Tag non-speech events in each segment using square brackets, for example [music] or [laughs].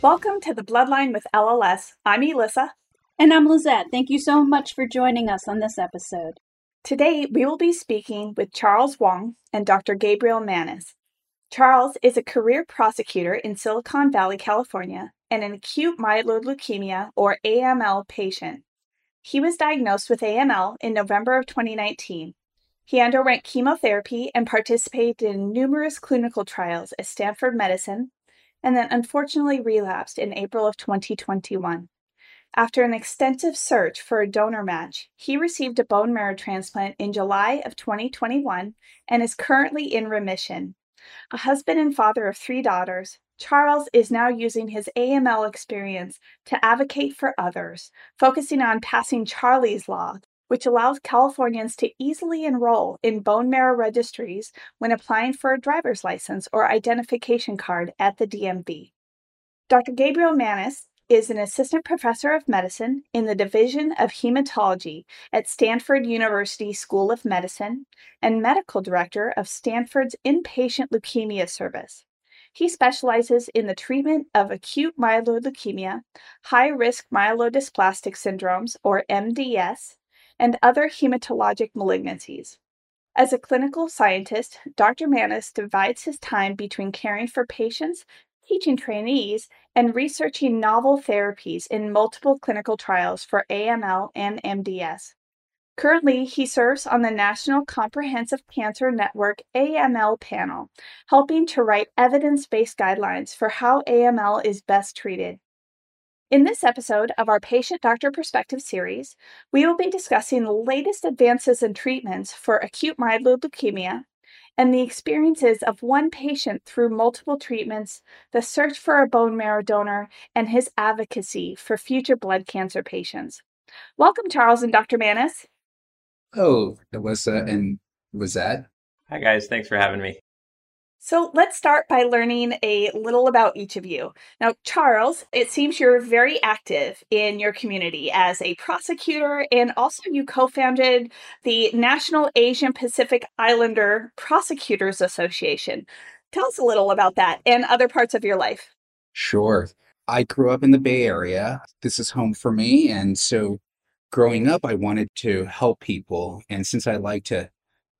Welcome to the Bloodline with LLS. I'm Elissa. And I'm Lizette. Thank you so much for joining us on this episode. Today, we will be speaking with Charles Huang and Dr. Gabriel Mannis. Charles is a career prosecutor in Silicon Valley, California, and an acute myeloid leukemia, or AML, patient. He was diagnosed with AML in November of 2019. He underwent chemotherapy and participated in numerous clinical trials at Stanford Medicine, and then unfortunately relapsed in April of 2021. After an extensive search for a donor match, he received a bone marrow transplant in July of 2021 and is currently in remission. A husband and father of three daughters, Charles is now using his AML experience to advocate for others, focusing on passing Charlie's Law which allows Californians to easily enroll in bone marrow registries when applying for a driver's license or identification card at the DMV. Dr. Gabriel Mannis is an assistant professor of medicine in the Division of Hematology at Stanford University School of Medicine and medical director of Stanford's Inpatient Leukemia Service. He specializes in the treatment of acute myeloid leukemia, high risk myelodysplastic syndromes, or MDS, and other hematologic malignancies. As a clinical scientist, Dr. Mannis divides his time between caring for patients, teaching trainees, and researching novel therapies in multiple clinical trials for AML and MDS. Currently, he serves on the National Comprehensive Cancer Network AML panel, helping to write evidence based guidelines for how AML is best treated. In this episode of our Patient Doctor Perspective series, we will be discussing the latest advances in treatments for acute myeloid leukemia and the experiences of one patient through multiple treatments, the search for a bone marrow donor, and his advocacy for future blood cancer patients. Welcome, Charles and Dr. Mannis. Oh, Alyssa and Lizette. Hi, guys. Thanks for having me. So let's start by learning a little about each of you. Now, Charles, it seems you're very active in your community as a prosecutor, and also you co founded the National Asian Pacific Islander Prosecutors Association. Tell us a little about that and other parts of your life. Sure. I grew up in the Bay Area. This is home for me. And so growing up, I wanted to help people. And since I like to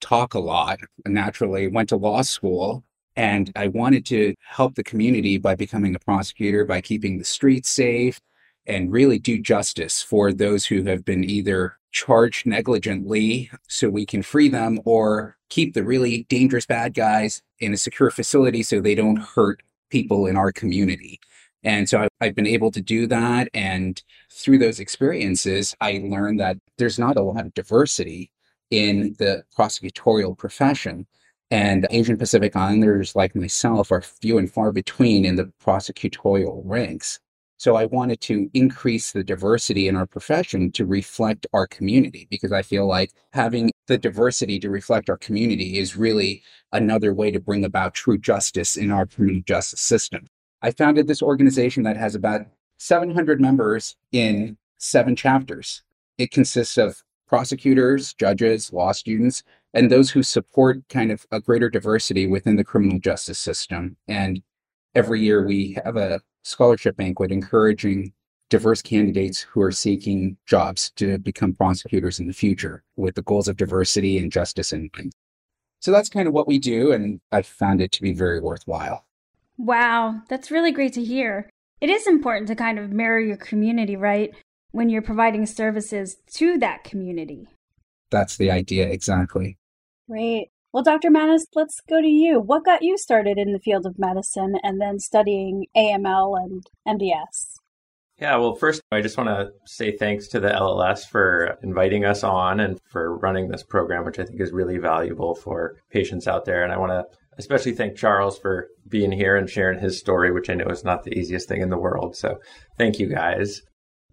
talk a lot, naturally went to law school and I wanted to help the community by becoming a prosecutor, by keeping the streets safe, and really do justice for those who have been either charged negligently so we can free them or keep the really dangerous bad guys in a secure facility so they don't hurt people in our community. And so I've been able to do that. And through those experiences, I learned that there's not a lot of diversity in the prosecutorial profession. And Asian Pacific Islanders like myself are few and far between in the prosecutorial ranks. So I wanted to increase the diversity in our profession to reflect our community because I feel like having the diversity to reflect our community is really another way to bring about true justice in our criminal justice system. I founded this organization that has about 700 members in seven chapters. It consists of prosecutors, judges, law students, and those who support kind of a greater diversity within the criminal justice system. And every year we have a scholarship banquet encouraging diverse candidates who are seeking jobs to become prosecutors in the future with the goals of diversity and justice in mind. so that's kind of what we do and i found it to be very worthwhile wow that's really great to hear it is important to kind of mirror your community right when you're providing services to that community That's the idea, exactly. Great. Well, Dr. Mannis, let's go to you. What got you started in the field of medicine and then studying AML and MDS? Yeah, well, first, I just want to say thanks to the LLS for inviting us on and for running this program, which I think is really valuable for patients out there. And I want to especially thank Charles for being here and sharing his story, which I know is not the easiest thing in the world. So thank you guys.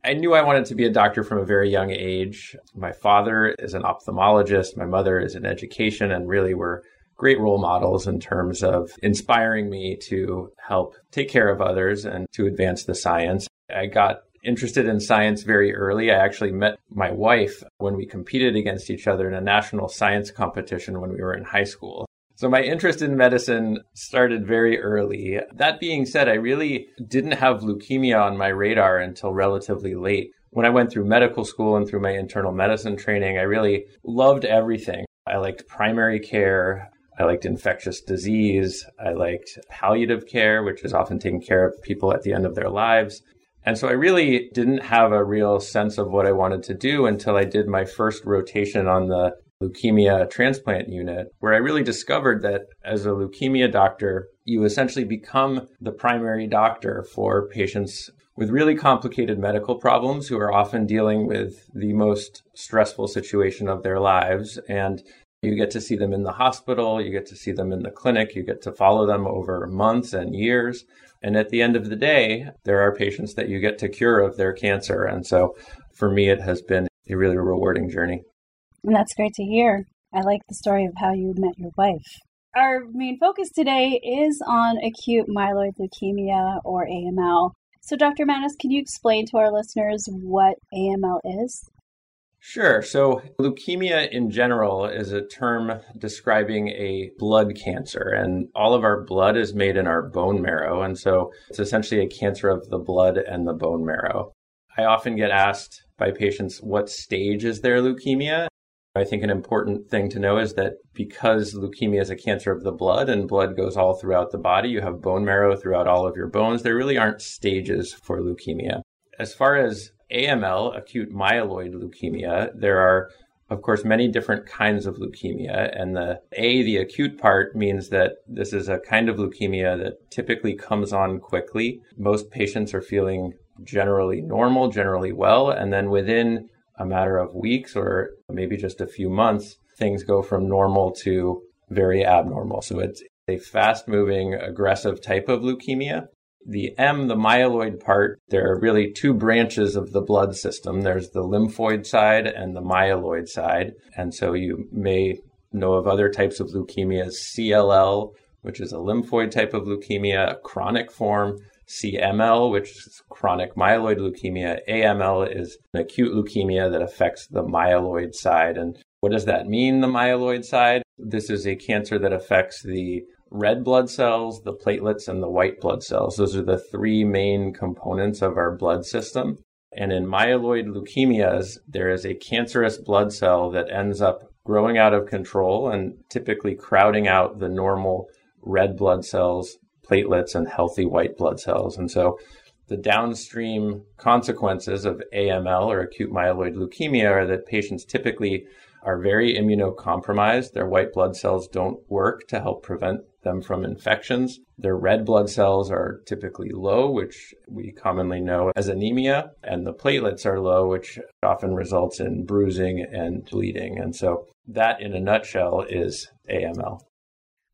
I knew I wanted to be a doctor from a very young age. My father is an ophthalmologist, my mother is in education, and really were great role models in terms of inspiring me to help take care of others and to advance the science. I got interested in science very early. I actually met my wife when we competed against each other in a national science competition when we were in high school. So my interest in medicine started very early. That being said, I really didn't have leukemia on my radar until relatively late. When I went through medical school and through my internal medicine training, I really loved everything. I liked primary care. I liked infectious disease. I liked palliative care, which is often taking care of people at the end of their lives. And so I really didn't have a real sense of what I wanted to do until I did my first rotation on the leukemia transplant unit, where I really discovered that as a leukemia doctor, you essentially become the primary doctor for patients with really complicated medical problems who are often dealing with the most stressful situation of their lives. And you get to see them in the hospital, you get to see them in the clinic, you get to follow them over months and years. And at the end of the day, there are patients that you get to cure of their cancer. And so for me, it has been a really rewarding journey. And that's great to hear. I like the story of how you met your wife. Our main focus today is on acute myeloid leukemia or AML. So, Dr. Mannis, can you explain to our listeners what AML is? Sure. So, leukemia in general is a term describing a blood cancer, and all of our blood is made in our bone marrow. And so, it's essentially a cancer of the blood and the bone marrow. I often get asked by patients what stage is their leukemia? I think an important thing to know is that because leukemia is a cancer of the blood and blood goes all throughout the body, you have bone marrow throughout all of your bones. There really aren't stages for leukemia. As far as AML, acute myeloid leukemia, there are of course, many different kinds of leukemia. And the A, the acute part, means that this is a kind of leukemia that typically comes on quickly. Most patients are feeling generally normal, generally well. And then within a matter of weeks or maybe just a few months, things go from normal to very abnormal. So it's a fast moving, aggressive type of leukemia. The M, the myeloid part, there are really two branches of the blood system. There's the lymphoid side and the myeloid side. And so you may know of other types of leukemias, CLL, which is a lymphoid type of leukemia, a chronic form, CML, which is chronic myeloid leukemia. AML is an acute leukemia that affects the myeloid side. And what does that mean, the myeloid side? This is a cancer that affects the red blood cells, the platelets, and the white blood cells. Those are the three main components of our blood system. And in myeloid leukemias, there is a cancerous blood cell that ends up growing out of control and typically crowding out the normal red blood cells platelets and healthy white blood cells. And so the downstream consequences of AML or acute myeloid leukemia are that patients typically are very immunocompromised. Their white blood cells don't work to help prevent them from infections. Their red blood cells are typically low, which we commonly know as anemia, and the platelets are low, which often results in bruising and bleeding. And so that in a nutshell is AML.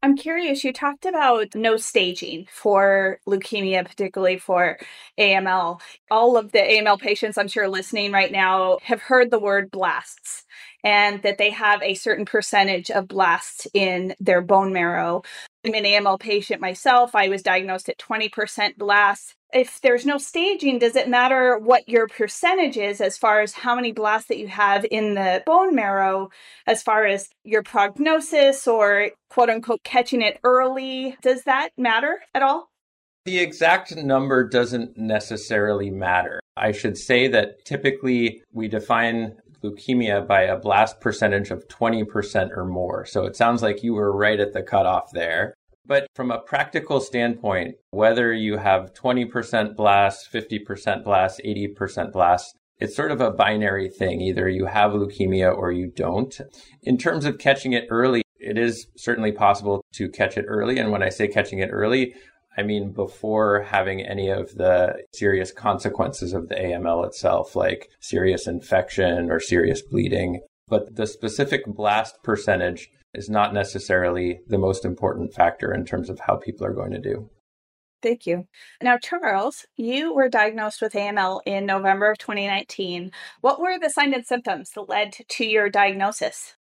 I'm curious, you talked about no staging for leukemia, particularly for AML. All of the AML patients I'm sure listening right now have heard the word blasts and that they have a certain percentage of blasts in their bone marrow. I'm an AML patient myself. I was diagnosed at 20% blasts. If there's no staging, does it matter what your percentage is as far as how many blasts that you have in the bone marrow, as far as your prognosis or quote unquote catching it early? Does that matter at all? The exact number doesn't necessarily matter. I should say that typically we define leukemia by a blast percentage of 20% or more. So it sounds like you were right at the cutoff there. But from a practical standpoint, whether you have 20% blast, 50% blast, 80% blast, it's sort of a binary thing. Either you have leukemia or you don't. In terms of catching it early, it is certainly possible to catch it early. And when I say catching it early, I mean before having any of the serious consequences of the AML itself, like serious infection or serious bleeding. But the specific blast percentage is not necessarily the most important factor in terms of how people are going to do. Thank you. Now, Charles, you were diagnosed with AML in November of 2019. What were the signs and symptoms that led to your diagnosis?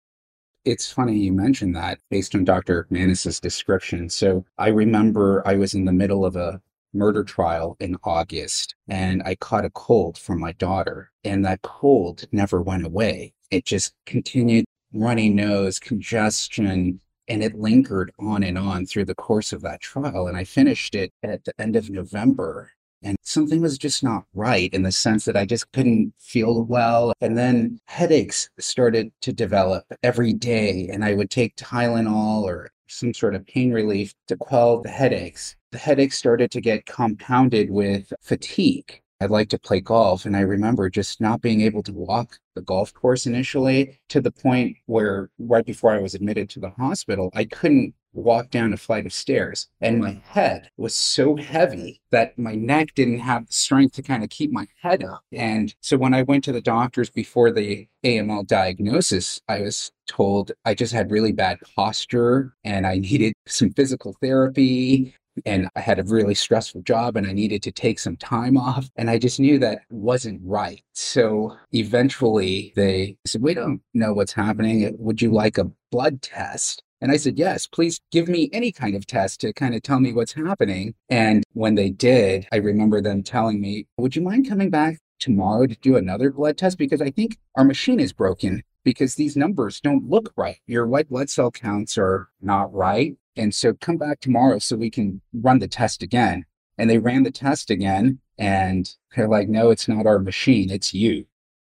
It's funny you mentioned that based on Dr. Mannis's description. So I remember I was in the middle of a murder trial in August and I caught a cold from my daughter and that cold never went away. It just continued runny nose, congestion, and it lingered on and on through the course of that trial. And I finished it at the end of November. And something was just not right in the sense that I just couldn't feel well. And then headaches started to develop every day. And I would take Tylenol or some sort of pain relief to quell the headaches. The headaches started to get compounded with fatigue. I'd like to play golf. And I remember just not being able to walk the golf course initially to the point where right before I was admitted to the hospital, I couldn't walk down a flight of stairs. And my head was so heavy that my neck didn't have the strength to kind of keep my head up. And so when I went to the doctors before the AML diagnosis, I was told I just had really bad posture and I needed some physical therapy and I had a really stressful job and I needed to take some time off. And I just knew that wasn't right. So eventually they said, We don't know what's happening. Would you like a blood test? And I said, Yes, please give me any kind of test to kind of tell me what's happening. And when they did, I remember them telling me, Would you mind coming back tomorrow to do another blood test? Because I think our machine is broken because these numbers don't look right. Your white blood cell counts are not right. And so come back tomorrow so we can run the test again. And they ran the test again and they're like, no, it's not our machine, it's you.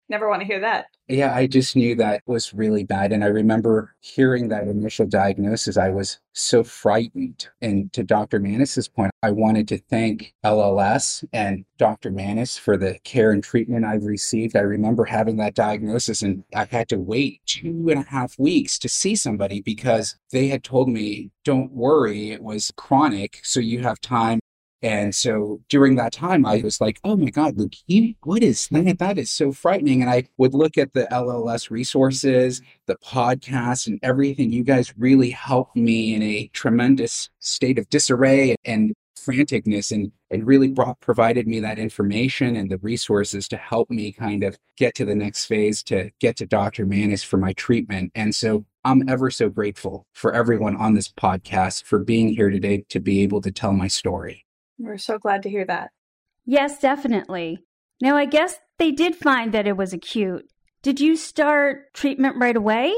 Never want to hear that. Yeah, I just knew that was really bad. And I remember hearing that initial diagnosis, I was so frightened. And to Dr. Mannis's point, I wanted to thank LLS and Dr. Mannis for the care and treatment I've received. I remember having that diagnosis and I had to wait two and a half weeks to see somebody because they had told me, don't worry, it was chronic. So you have time and so during that time, I was like, oh my God, Luke, what is that? That is so frightening. And I would look at the LLS resources, the podcast, and everything. You guys really helped me in a tremendous state of disarray and franticness and, and really brought, provided me that information and the resources to help me kind of get to the next phase to get to Dr. Mannis for my treatment. And so I'm ever so grateful for everyone on this podcast for being here today to be able to tell my story. We're so glad to hear that. Yes, definitely. Now, I guess they did find that it was acute. Did you start treatment right away?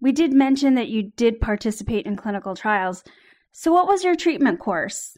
We did mention that you did participate in clinical trials. So, what was your treatment course?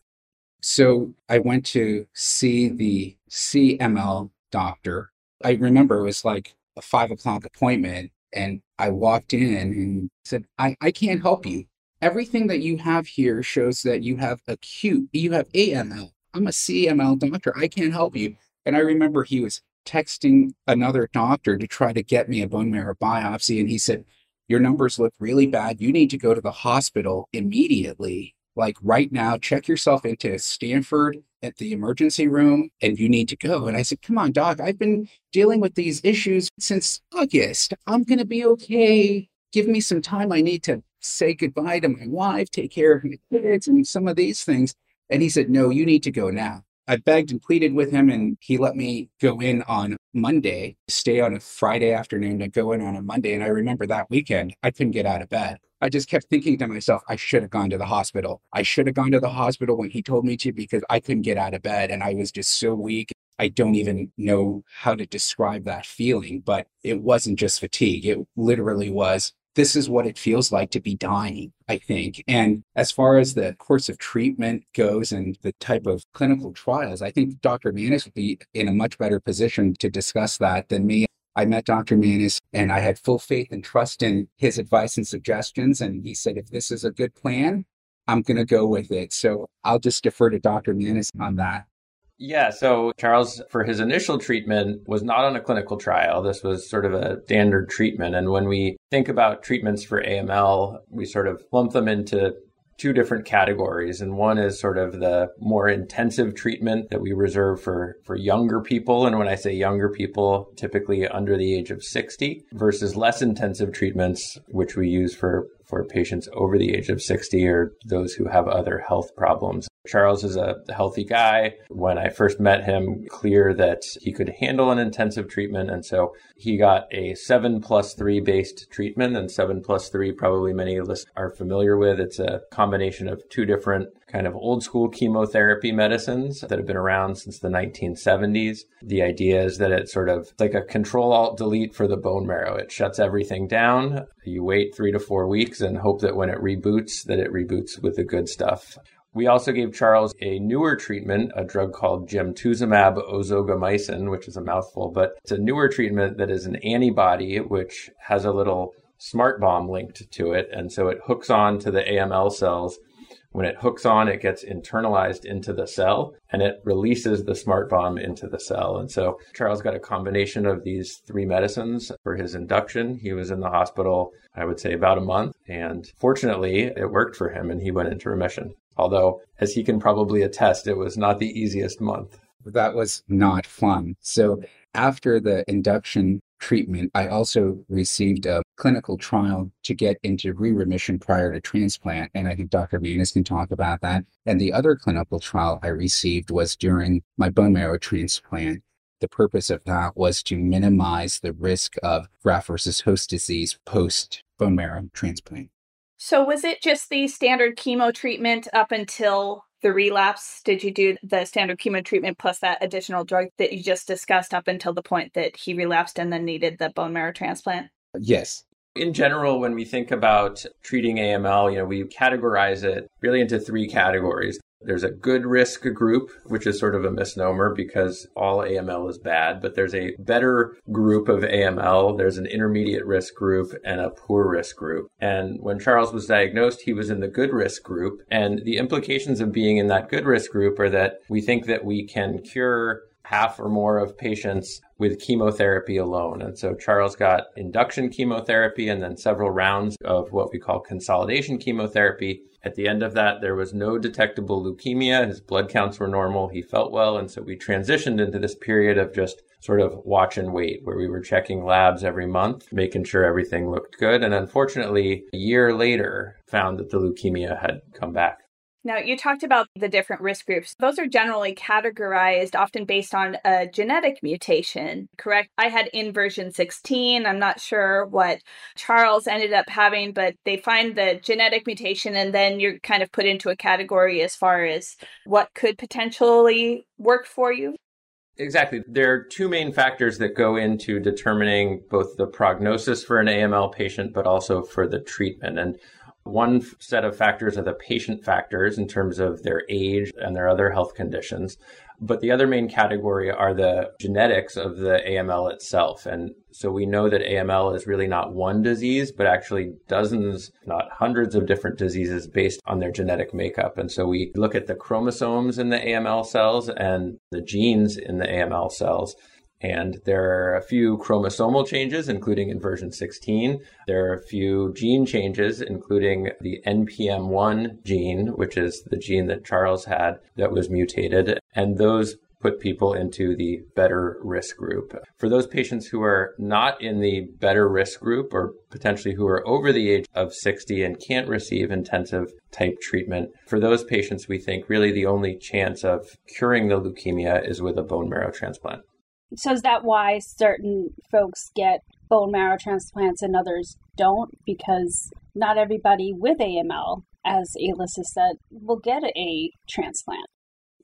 So, I went to see the CML doctor. I remember it was like a five o'clock appointment, and I walked in and said, I, I can't help you everything that you have here shows that you have acute, you have AML. I'm a CML doctor. I can't help you. And I remember he was texting another doctor to try to get me a bone marrow biopsy. And he said, Your numbers look really bad. You need to go to the hospital immediately. Like right now, check yourself into Stanford at the emergency room and you need to go. And I said, Come on, doc, I've been dealing with these issues since August. I'm going to be okay. Give me some time. I need to say goodbye to my wife, take care of my kids, and some of these things. And he said, No, you need to go now. I begged and pleaded with him, and he let me go in on Monday, stay on a Friday afternoon to go in on a Monday. And I remember that weekend, I couldn't get out of bed. I just kept thinking to myself, I should have gone to the hospital. I should have gone to the hospital when he told me to because I couldn't get out of bed and I was just so weak. I don't even know how to describe that feeling, but it wasn't just fatigue. It literally was this is what it feels like to be dying, I think. And as far as the course of treatment goes and the type of clinical trials, I think Dr. Mannis would be in a much better position to discuss that than me. I met Dr. Mannis and I had full faith and trust in his advice and suggestions. And he said, if this is a good plan, I'm going to go with it. So I'll just defer to Dr. Mannis on that. Yeah, so Charles, for his initial treatment, was not on a clinical trial. This was sort of a standard treatment. And when we think about treatments for AML, we sort of lump them into two different categories and one is sort of the more intensive treatment that we reserve for for younger people and when i say younger people typically under the age of 60 versus less intensive treatments which we use for for patients over the age of 60 or those who have other health problems Charles is a healthy guy. When I first met him, clear that he could handle an intensive treatment. And so he got a seven plus three based treatment. And seven plus three, probably many of us are familiar with. It's a combination of two different kind of old school chemotherapy medicines that have been around since the 1970s. The idea is that it's sort of like a control alt delete for the bone marrow. It shuts everything down. You wait three to four weeks and hope that when it reboots, that it reboots with the good stuff. We also gave Charles a newer treatment, a drug called gemtuzumab ozogamicin, which is a mouthful, but it's a newer treatment that is an antibody which has a little smart bomb linked to it. And so it hooks on to the AML cells. When it hooks on, it gets internalized into the cell and it releases the smart bomb into the cell. And so Charles got a combination of these three medicines for his induction. He was in the hospital, I would say, about a month. And fortunately, it worked for him and he went into remission. Although, as he can probably attest, it was not the easiest month. That was not fun. So, after the induction treatment, I also received a clinical trial to get into re remission prior to transplant. And I think Dr. Mannis can talk about that. And the other clinical trial I received was during my bone marrow transplant. The purpose of that was to minimize the risk of graft versus host disease post bone marrow transplant. So was it just the standard chemo treatment up until the relapse? Did you do the standard chemo treatment plus that additional drug that you just discussed up until the point that he relapsed and then needed the bone marrow transplant? Yes. In general, when we think about treating AML, you know, we categorize it really into three categories. There's a good risk group, which is sort of a misnomer because all AML is bad, but there's a better group of AML. There's an intermediate risk group and a poor risk group. And when Charles was diagnosed, he was in the good risk group. And the implications of being in that good risk group are that we think that we can cure half or more of patients with chemotherapy alone. And so Charles got induction chemotherapy and then several rounds of what we call consolidation chemotherapy. At the end of that, there was no detectable leukemia. His blood counts were normal. He felt well. And so we transitioned into this period of just sort of watch and wait, where we were checking labs every month, making sure everything looked good. And unfortunately, a year later, found that the leukemia had come back. Now, you talked about the different risk groups. Those are generally categorized often based on a genetic mutation, correct? I had inversion 16. I'm not sure what Charles ended up having, but they find the genetic mutation and then you're kind of put into a category as far as what could potentially work for you. Exactly. There are two main factors that go into determining both the prognosis for an AML patient, but also for the treatment. And one set of factors are the patient factors in terms of their age and their other health conditions. But the other main category are the genetics of the AML itself. And so we know that AML is really not one disease, but actually dozens, not hundreds of different diseases based on their genetic makeup. And so we look at the chromosomes in the AML cells and the genes in the AML cells. And there are a few chromosomal changes, including inversion 16. There are a few gene changes, including the NPM1 gene, which is the gene that Charles had that was mutated. And those put people into the better risk group. For those patients who are not in the better risk group or potentially who are over the age of 60 and can't receive intensive type treatment, for those patients, we think really the only chance of curing the leukemia is with a bone marrow transplant. So is that why certain folks get bone marrow transplants and others don't? Because not everybody with AML, as Alyssa said, will get a transplant.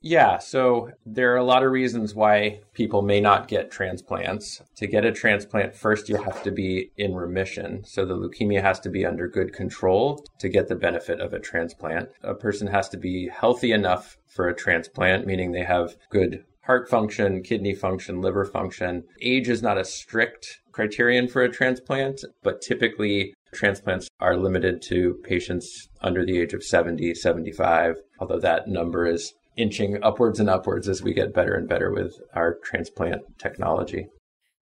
Yeah, so there are a lot of reasons why people may not get transplants. To get a transplant, first you have to be in remission. So the leukemia has to be under good control to get the benefit of a transplant. A person has to be healthy enough for a transplant, meaning they have good heart function, kidney function, liver function. Age is not a strict criterion for a transplant, but typically transplants are limited to patients under the age of 70, 75, although that number is inching upwards and upwards as we get better and better with our transplant technology.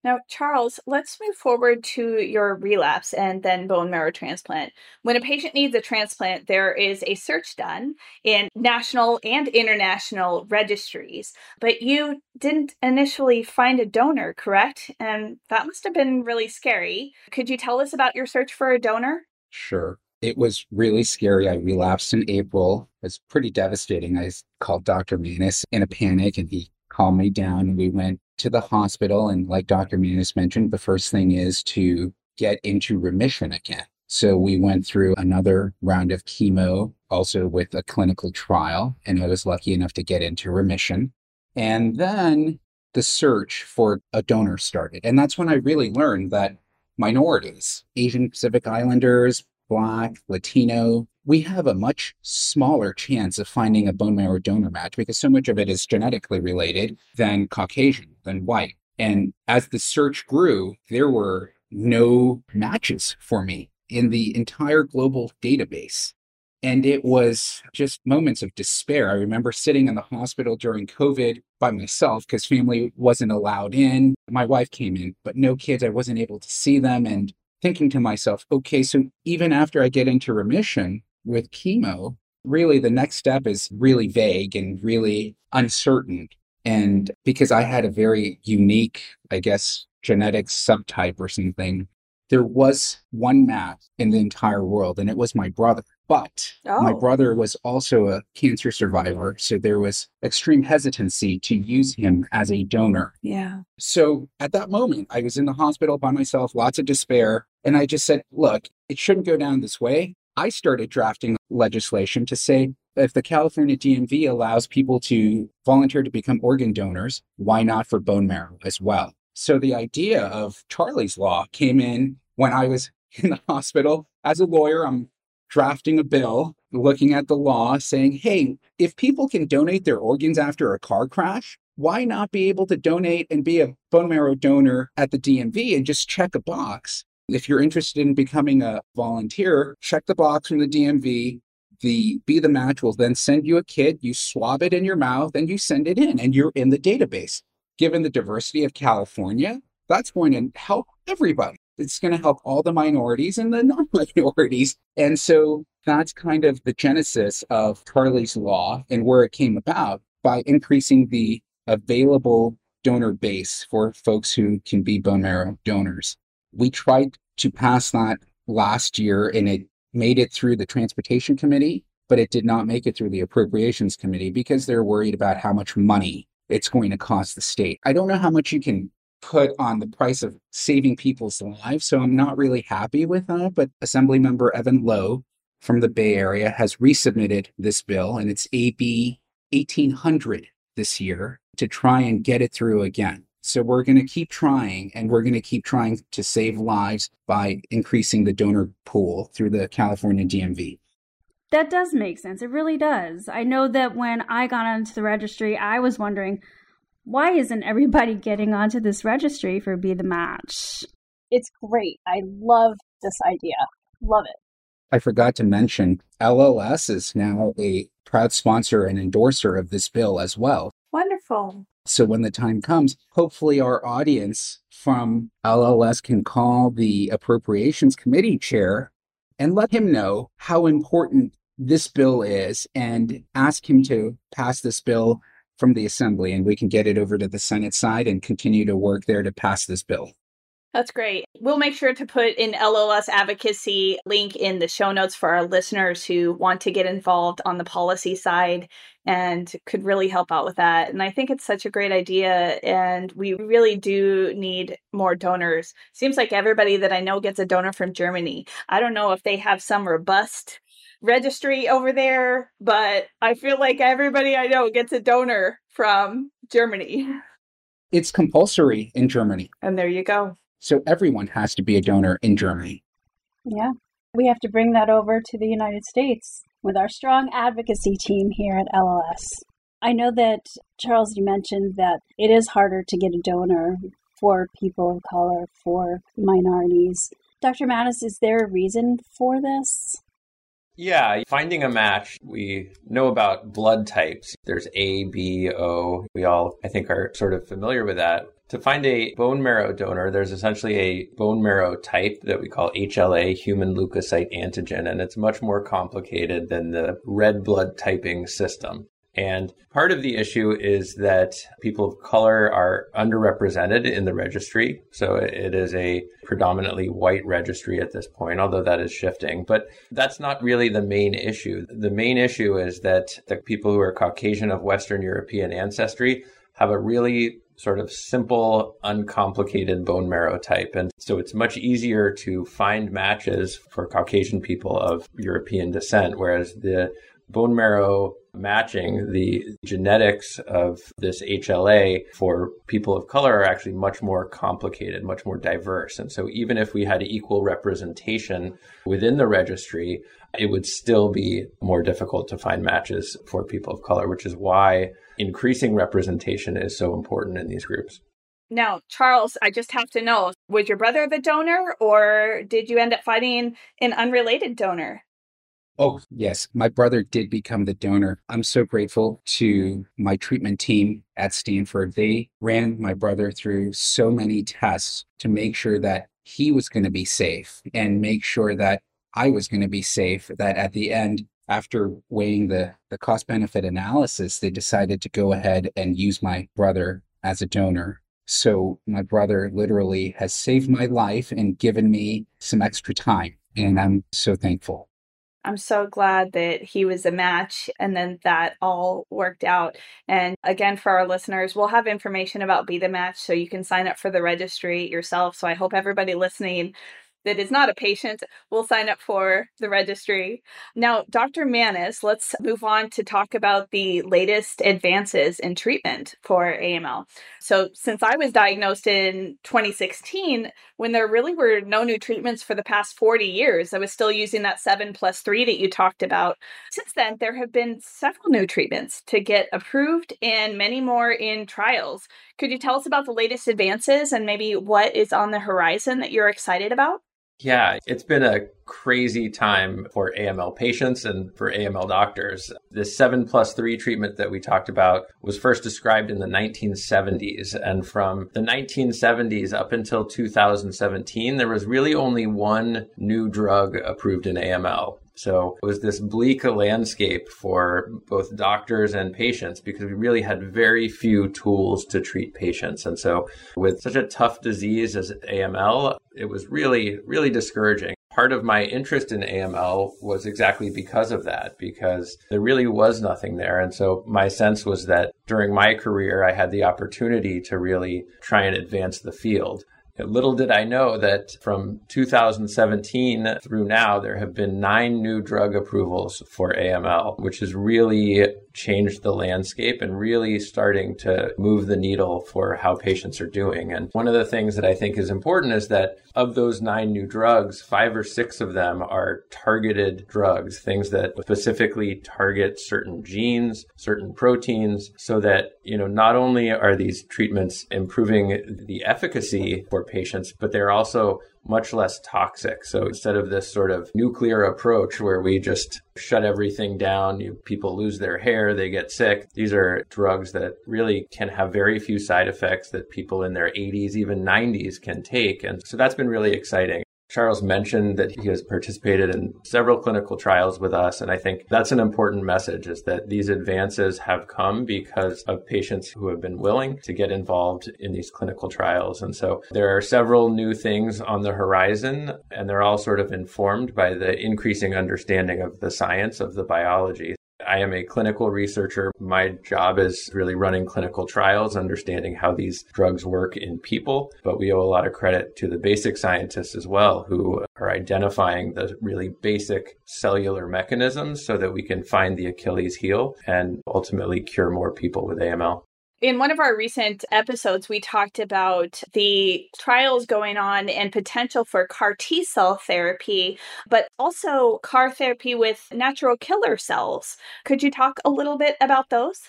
Now, Charles, let's move forward to your relapse and then bone marrow transplant. When a patient needs a transplant, there is a search done in national and international registries, but you didn't initially find a donor, correct? And that must have been really scary. Could you tell us about your search for a donor? Sure. It was really scary. I relapsed in April. It was pretty devastating. I called Dr. Mannis in a panic and he calmed me down. We went to the hospital. And like Dr. Mannis mentioned, the first thing is to get into remission again. So we went through another round of chemo, also with a clinical trial, and I was lucky enough to get into remission. And then the search for a donor started. And that's when I really learned that minorities, Asian Pacific Islanders, Black, Latino, we have a much smaller chance of finding a bone marrow donor match because so much of it is genetically related than Caucasian, than white. And as the search grew, there were no matches for me in the entire global database. And it was just moments of despair. I remember sitting in the hospital during COVID by myself because family wasn't allowed in. My wife came in, but no kids. I wasn't able to see them. And thinking to myself, okay, so even after I get into remission with chemo, really the next step is really vague and really uncertain. And because I had a very unique, I guess, genetic subtype or something, there was one match in the entire world, and it was my brother. But oh. my brother was also a cancer survivor. So there was extreme hesitancy to use him as a donor. Yeah. So at that moment, I was in the hospital by myself, lots of despair. And I just said, look, it shouldn't go down this way. I started drafting legislation to say if the California DMV allows people to volunteer to become organ donors, why not for bone marrow as well? So the idea of Charlie's Law came in when I was [laughs] in the hospital. As a lawyer, I'm drafting a bill, looking at the law, saying, hey, if people can donate their organs after a car crash, why not be able to donate and be a bone marrow donor at the DMV and just check a box? If you're interested in becoming a volunteer, check the box from the DMV. The Be the Match will then send you a kit, you swab it in your mouth, and you send it in, and you're in the database. Given the diversity of California, that's going to help everybody it's going to help all the minorities and the [laughs] non minorities. And so that's kind of the genesis of Charlie's Law and where it came about by increasing the available donor base for folks who can be bone marrow donors. We tried to pass that last year and it made it through the transportation committee, but it did not make it through the appropriations committee because they're worried about how much money it's going to cost the state. I don't know how much you can put on the price of saving people's lives. So I'm not really happy with that. But Assemblymember Evan Low from the Bay Area has resubmitted this bill, and it's AB 1800 this year to try and get it through again. So we're going to keep trying, and we're going to keep trying to save lives by increasing the donor pool through the California DMV. That does make sense. It really does. I know that when I got onto the registry, I was wondering why isn't everybody getting onto this registry for Be the Match? It's great. I love this idea. Love it. I forgot to mention LLS is now a proud sponsor and endorser of this bill as well. Wonderful. So when the time comes, hopefully our audience from LLS can call the appropriations committee chair and let him know how important this bill is and ask him to pass this bill from the assembly and we can get it over to the Senate side and continue to work there to pass this bill. That's great. We'll make sure to put an LLS advocacy link in the show notes for our listeners who want to get involved on the policy side and could really help out with that. And I think it's such a great idea. And we really do need more donors. Seems like everybody that I know gets a donor from Germany. I don't know if they have some robust registry over there, but I feel like everybody I know gets a donor from Germany. It's compulsory in Germany. And there you go. So everyone has to be a donor in Germany. Yeah. We have to bring that over to the United States with our strong advocacy team here at LLS. I know that, Charles, you mentioned that it is harder to get a donor for people of color, for minorities. Dr. Mannis, is there a reason for this? Yeah, finding a match. We know about blood types. There's A, B, O. We all, I think, are sort of familiar with that. To find a bone marrow donor, there's essentially a bone marrow type that we call HLA, human leukocyte antigen, and it's much more complicated than the red blood typing system. And part of the issue is that people of color are underrepresented in the registry. So it is a predominantly white registry at this point, although that is shifting. But that's not really the main issue. The main issue is that the people who are Caucasian of Western European ancestry have a really sort of simple, uncomplicated bone marrow type. And so it's much easier to find matches for Caucasian people of European descent, whereas the bone marrow matching the genetics of this HLA for people of color are actually much more complicated, much more diverse. And so even if we had equal representation within the registry, it would still be more difficult to find matches for people of color, which is why increasing representation is so important in these groups. Now, Charles, I just have to know was your brother the donor or did you end up finding an unrelated donor? Oh, yes. My brother did become the donor. I'm so grateful to my treatment team at Stanford. They ran my brother through so many tests to make sure that he was going to be safe and make sure that I was going to be safe. That at the end, after weighing the, the cost benefit analysis, they decided to go ahead and use my brother as a donor. So my brother literally has saved my life and given me some extra time. And I'm so thankful. I'm so glad that he was a match and then that all worked out. And again, for our listeners, we'll have information about Be the Match so you can sign up for the registry yourself. So I hope everybody listening that is not a patient will sign up for the registry. Now, Dr. Mannis, let's move on to talk about the latest advances in treatment for AML. So, since I was diagnosed in 2016, when there really were no new treatments for the past 40 years, I was still using that seven plus three that you talked about. Since then, there have been several new treatments to get approved and many more in trials. Could you tell us about the latest advances and maybe what is on the horizon that you're excited about? Yeah, it's been a crazy time for AML patients and for AML doctors. The 7 plus 3 treatment that we talked about was first described in the 1970s. And from the 1970s up until 2017, there was really only one new drug approved in AML. So it was this bleak landscape for both doctors and patients because we really had very few tools to treat patients. And so with such a tough disease as AML, it was really, really discouraging. Part of my interest in AML was exactly because of that, because there really was nothing there. And so my sense was that during my career, I had the opportunity to really try and advance the field. Little did I know that from 2017 through now, there have been nine new drug approvals for AML, which is really changed the landscape and really starting to move the needle for how patients are doing. And one of the things that I think is important is that of those nine new drugs, five or six of them are targeted drugs, things that specifically target certain genes, certain proteins, so that, you know, not only are these treatments improving the efficacy for patients, but they're also much less toxic. So instead of this sort of nuclear approach where we just shut everything down, you, people lose their hair, they get sick, these are drugs that really can have very few side effects that people in their 80s, even 90s can take. And so that's been really exciting. Charles mentioned that he has participated in several clinical trials with us. And I think that's an important message is that these advances have come because of patients who have been willing to get involved in these clinical trials. And so there are several new things on the horizon, and they're all sort of informed by the increasing understanding of the science of the biology. I am a clinical researcher. My job is really running clinical trials, understanding how these drugs work in people. But we owe a lot of credit to the basic scientists as well, who are identifying the really basic cellular mechanisms so that we can find the Achilles heel and ultimately cure more people with AML. In one of our recent episodes, we talked about the trials going on and potential for CAR T cell therapy, but also CAR therapy with natural killer cells. Could you talk a little bit about those?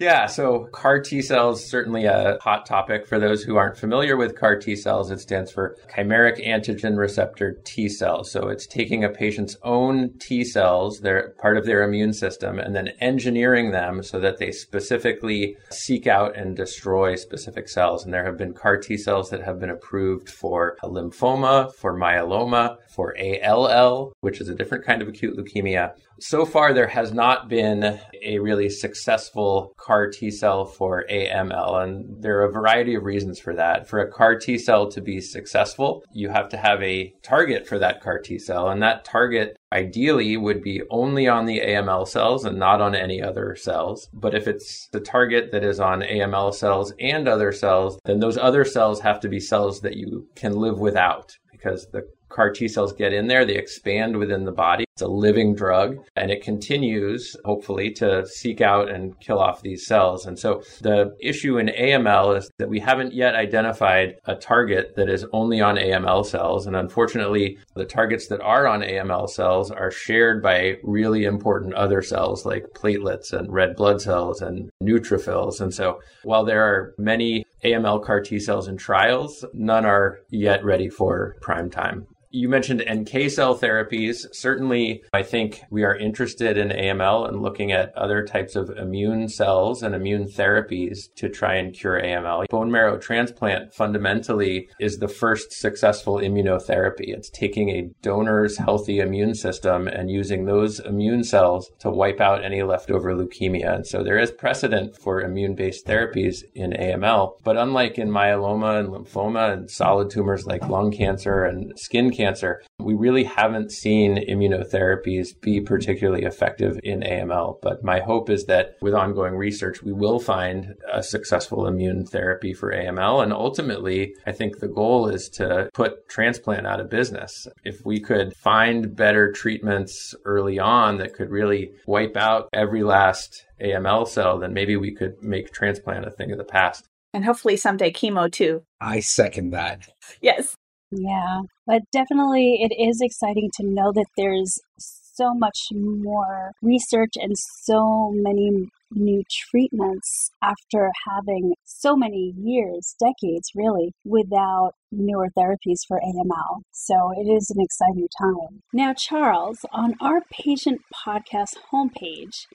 Yeah, so CAR T cells certainly a hot topic for those who aren't familiar with CAR T cells. It stands for chimeric antigen receptor T cells. So it's taking a patient's own T cells, they're part of their immune system, and then engineering them so that they specifically seek out and destroy specific cells. And there have been CAR T cells that have been approved for lymphoma, for myeloma, for ALL, which is a different kind of acute leukemia. So far, there has not been a really successful CAR T cell for AML, and there are a variety of reasons for that. For a CAR T cell to be successful, you have to have a target for that CAR T cell, and that target ideally would be only on the AML cells and not on any other cells. But if it's the target that is on AML cells and other cells, then those other cells have to be cells that you can live without because the CAR T cells get in there, they expand within the body. It's a living drug and it continues, hopefully, to seek out and kill off these cells. And so the issue in AML is that we haven't yet identified a target that is only on AML cells. And unfortunately, the targets that are on AML cells are shared by really important other cells like platelets and red blood cells and neutrophils. And so while there are many AML CAR T cells in trials, none are yet ready for prime time. You mentioned NK cell therapies. Certainly, I think we are interested in AML and looking at other types of immune cells and immune therapies to try and cure AML. Bone marrow transplant fundamentally is the first successful immunotherapy. It's taking a donor's healthy immune system and using those immune cells to wipe out any leftover leukemia. And so there is precedent for immune based therapies in AML. But unlike in myeloma and lymphoma and solid tumors like lung cancer and skin cancer, cancer, we really haven't seen immunotherapies be particularly effective in AML. But my hope is that with ongoing research, we will find a successful immune therapy for AML. And ultimately, I think the goal is to put transplant out of business. If we could find better treatments early on that could really wipe out every last AML cell, then maybe we could make transplant a thing of the past. And hopefully someday chemo too. I second that. Yes. Yeah, but definitely it is exciting to know that there's so much more research and so many new treatments after having so many years, decades really, without newer therapies for AML. So it is an exciting time. Now, Charles, on our patient podcast homepage,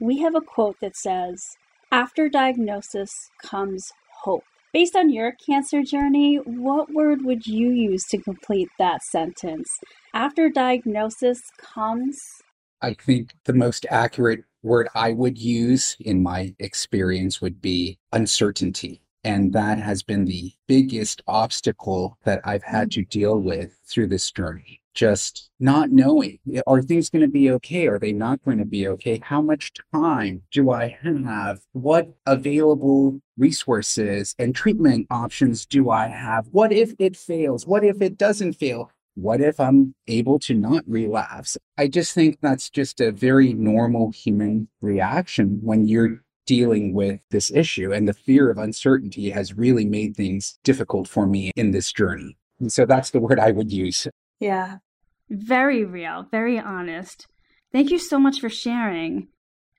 we have a quote that says, After diagnosis comes hope. Based on your cancer journey, what word would you use to complete that sentence? After diagnosis comes. I think the most accurate word I would use in my experience would be uncertainty. And that has been the biggest obstacle that I've had mm. to deal with through this journey just not knowing are things going to be okay? Are they not going to be okay? How much time do i have? What available resources and treatment options do i have? What if it fails? What if it doesn't fail? What if i'm able to not relapse? I just think that's just a very normal human reaction when you're dealing with this issue and the fear of uncertainty has really made things difficult for me in this journey. And so that's the word i would use. Yeah very real, very honest. Thank you so much for sharing.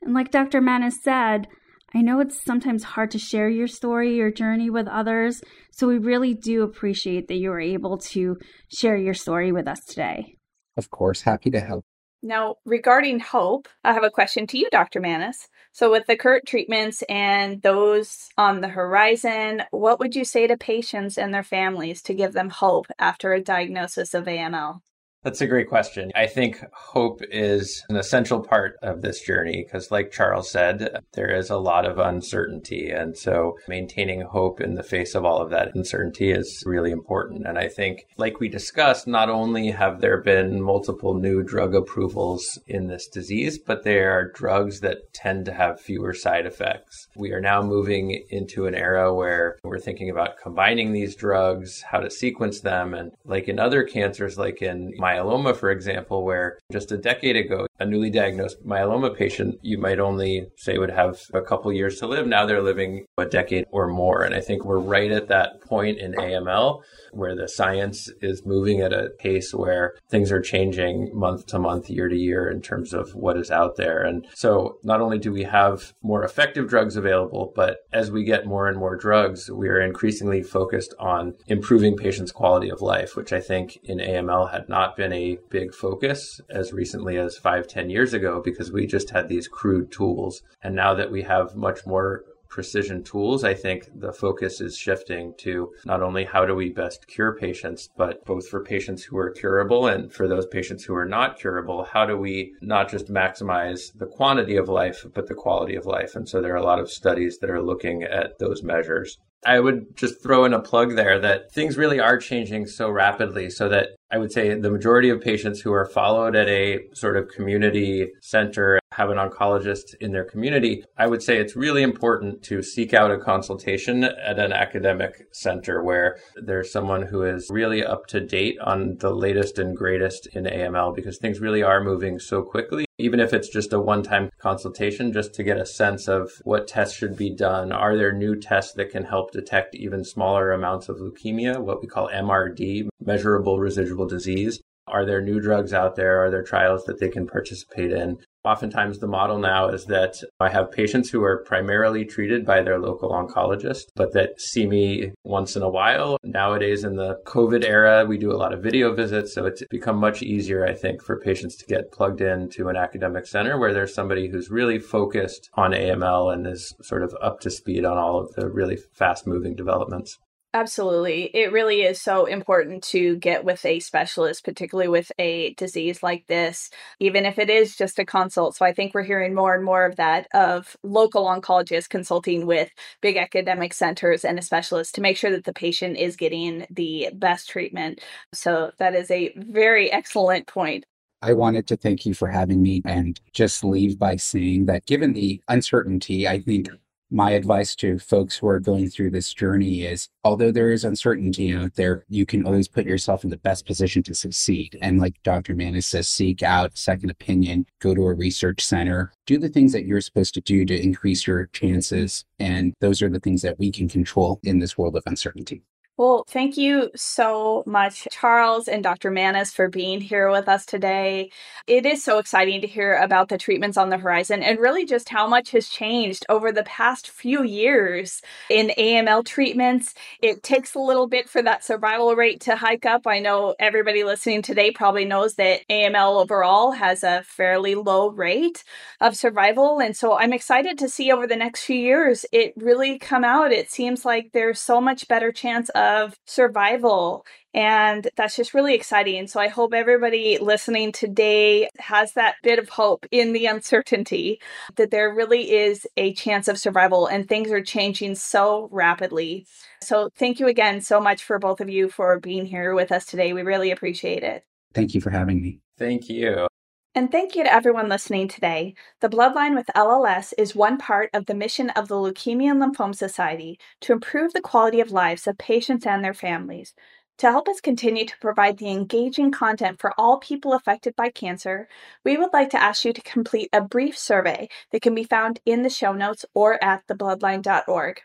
And like Dr. Mannis said, I know it's sometimes hard to share your story, your journey with others, so we really do appreciate that you were able to share your story with us today. Of course, happy to help. Now, regarding hope, I have a question to you, Dr. Mannis. So, with the current treatments and those on the horizon, what would you say to patients and their families to give them hope after a diagnosis of AML? That's a great question. I think hope is an essential part of this journey because, like Charles said, there is a lot of uncertainty. And so maintaining hope in the face of all of that uncertainty is really important. And I think, like we discussed, not only have there been multiple new drug approvals in this disease, but there are drugs that tend to have fewer side effects. We are now moving into an era where we're thinking about combining these drugs, how to sequence them. And like in other cancers, like in my myeloma, for example, where just a decade ago, a newly diagnosed myeloma patient you might only say would have a couple years to live. Now they're living a decade or more. And I think we're right at that point in AML where the science is moving at a pace where things are changing month to month, year to year in terms of what is out there. And so not only do we have more effective drugs available, but as we get more and more drugs, we are increasingly focused on improving patients' quality of life, which I think in AML had not been a big focus as recently as five, ten years ago, because we just had these crude tools. And now that we have much more precision tools, I think the focus is shifting to not only how do we best cure patients, but both for patients who are curable and for those patients who are not curable, how do we not just maximize the quantity of life, but the quality of life? And so there are a lot of studies that are looking at those measures. I would just throw in a plug there that things really are changing so rapidly so that I would say the majority of patients who are followed at a sort of community center have an oncologist in their community. I would say it's really important to seek out a consultation at an academic center where there's someone who is really up to date on the latest and greatest in AML because things really are moving so quickly even if it's just a one time consultation, just to get a sense of what tests should be done. Are there new tests that can help detect even smaller amounts of leukemia, what we call MRD, measurable residual disease? Are there new drugs out there? Are there trials that they can participate in? Oftentimes, the model now is that I have patients who are primarily treated by their local oncologist, but that see me once in a while. Nowadays, in the COVID era, we do a lot of video visits. So it's become much easier, I think, for patients to get plugged into an academic center where there's somebody who's really focused on AML and is sort of up to speed on all of the really fast moving developments. Absolutely. It really is so important to get with a specialist, particularly with a disease like this, even if it is just a consult. So I think we're hearing more and more of that of local oncologists consulting with big academic centers and a specialist to make sure that the patient is getting the best treatment. So that is a very excellent point. I wanted to thank you for having me and just leave by saying that given the uncertainty, I think my advice to folks who are going through this journey is although there is uncertainty out there, you can always put yourself in the best position to succeed. And like Dr. Mannis says, seek out second opinion, go to a research center, do the things that you're supposed to do to increase your chances. And those are the things that we can control in this world of uncertainty. Well, thank you so much, Charles and Dr. Mannis, for being here with us today. It is so exciting to hear about the treatments on the horizon and really just how much has changed over the past few years in AML treatments. It takes a little bit for that survival rate to hike up. I know everybody listening today probably knows that AML overall has a fairly low rate of survival. And so I'm excited to see over the next few years it really come out. It seems like there's so much better chance of survival. And that's just really exciting. So I hope everybody listening today has that bit of hope in the uncertainty that there really is a chance of survival and things are changing so rapidly. So thank you again so much for both of you for being here with us today. We really appreciate it. Thank you for having me. Thank you. And thank you to everyone listening today. The Bloodline with LLS is one part of the mission of the Leukemia and Lymphoma Society to improve the quality of lives of patients and their families. To help us continue to provide the engaging content for all people affected by cancer, we would like to ask you to complete a brief survey that can be found in the show notes or at thebloodline.org.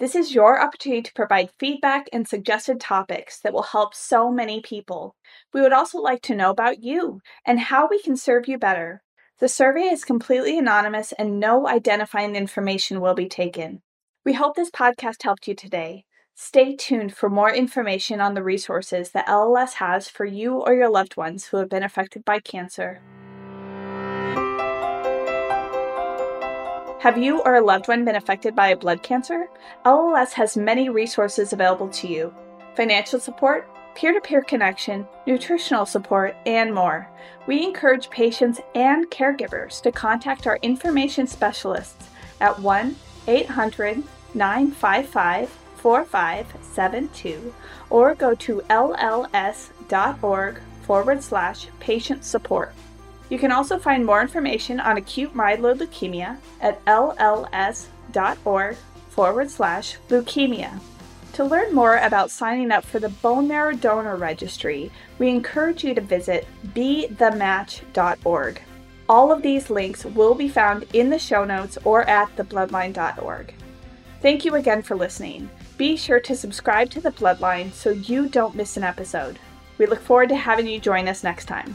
This is your opportunity to provide feedback and suggested topics that will help so many people. We would also like to know about you and how we can serve you better. The survey is completely anonymous and no identifying information will be taken. We hope this podcast helped you today. Stay tuned for more information on the resources that LLS has for you or your loved ones who have been affected by cancer. Have you or a loved one been affected by a blood cancer? LLS has many resources available to you financial support, peer to peer connection, nutritional support, and more. We encourage patients and caregivers to contact our information specialists at 1 800 955 4572 or go to lls.org forward slash patient support. You can also find more information on acute myeloid leukemia at lls.org forward slash leukemia. To learn more about signing up for the Bone Marrow Donor Registry, we encourage you to visit bethematch.org. All of these links will be found in the show notes or at thebloodline.org. Thank you again for listening. Be sure to subscribe to The Bloodline so you don't miss an episode. We look forward to having you join us next time.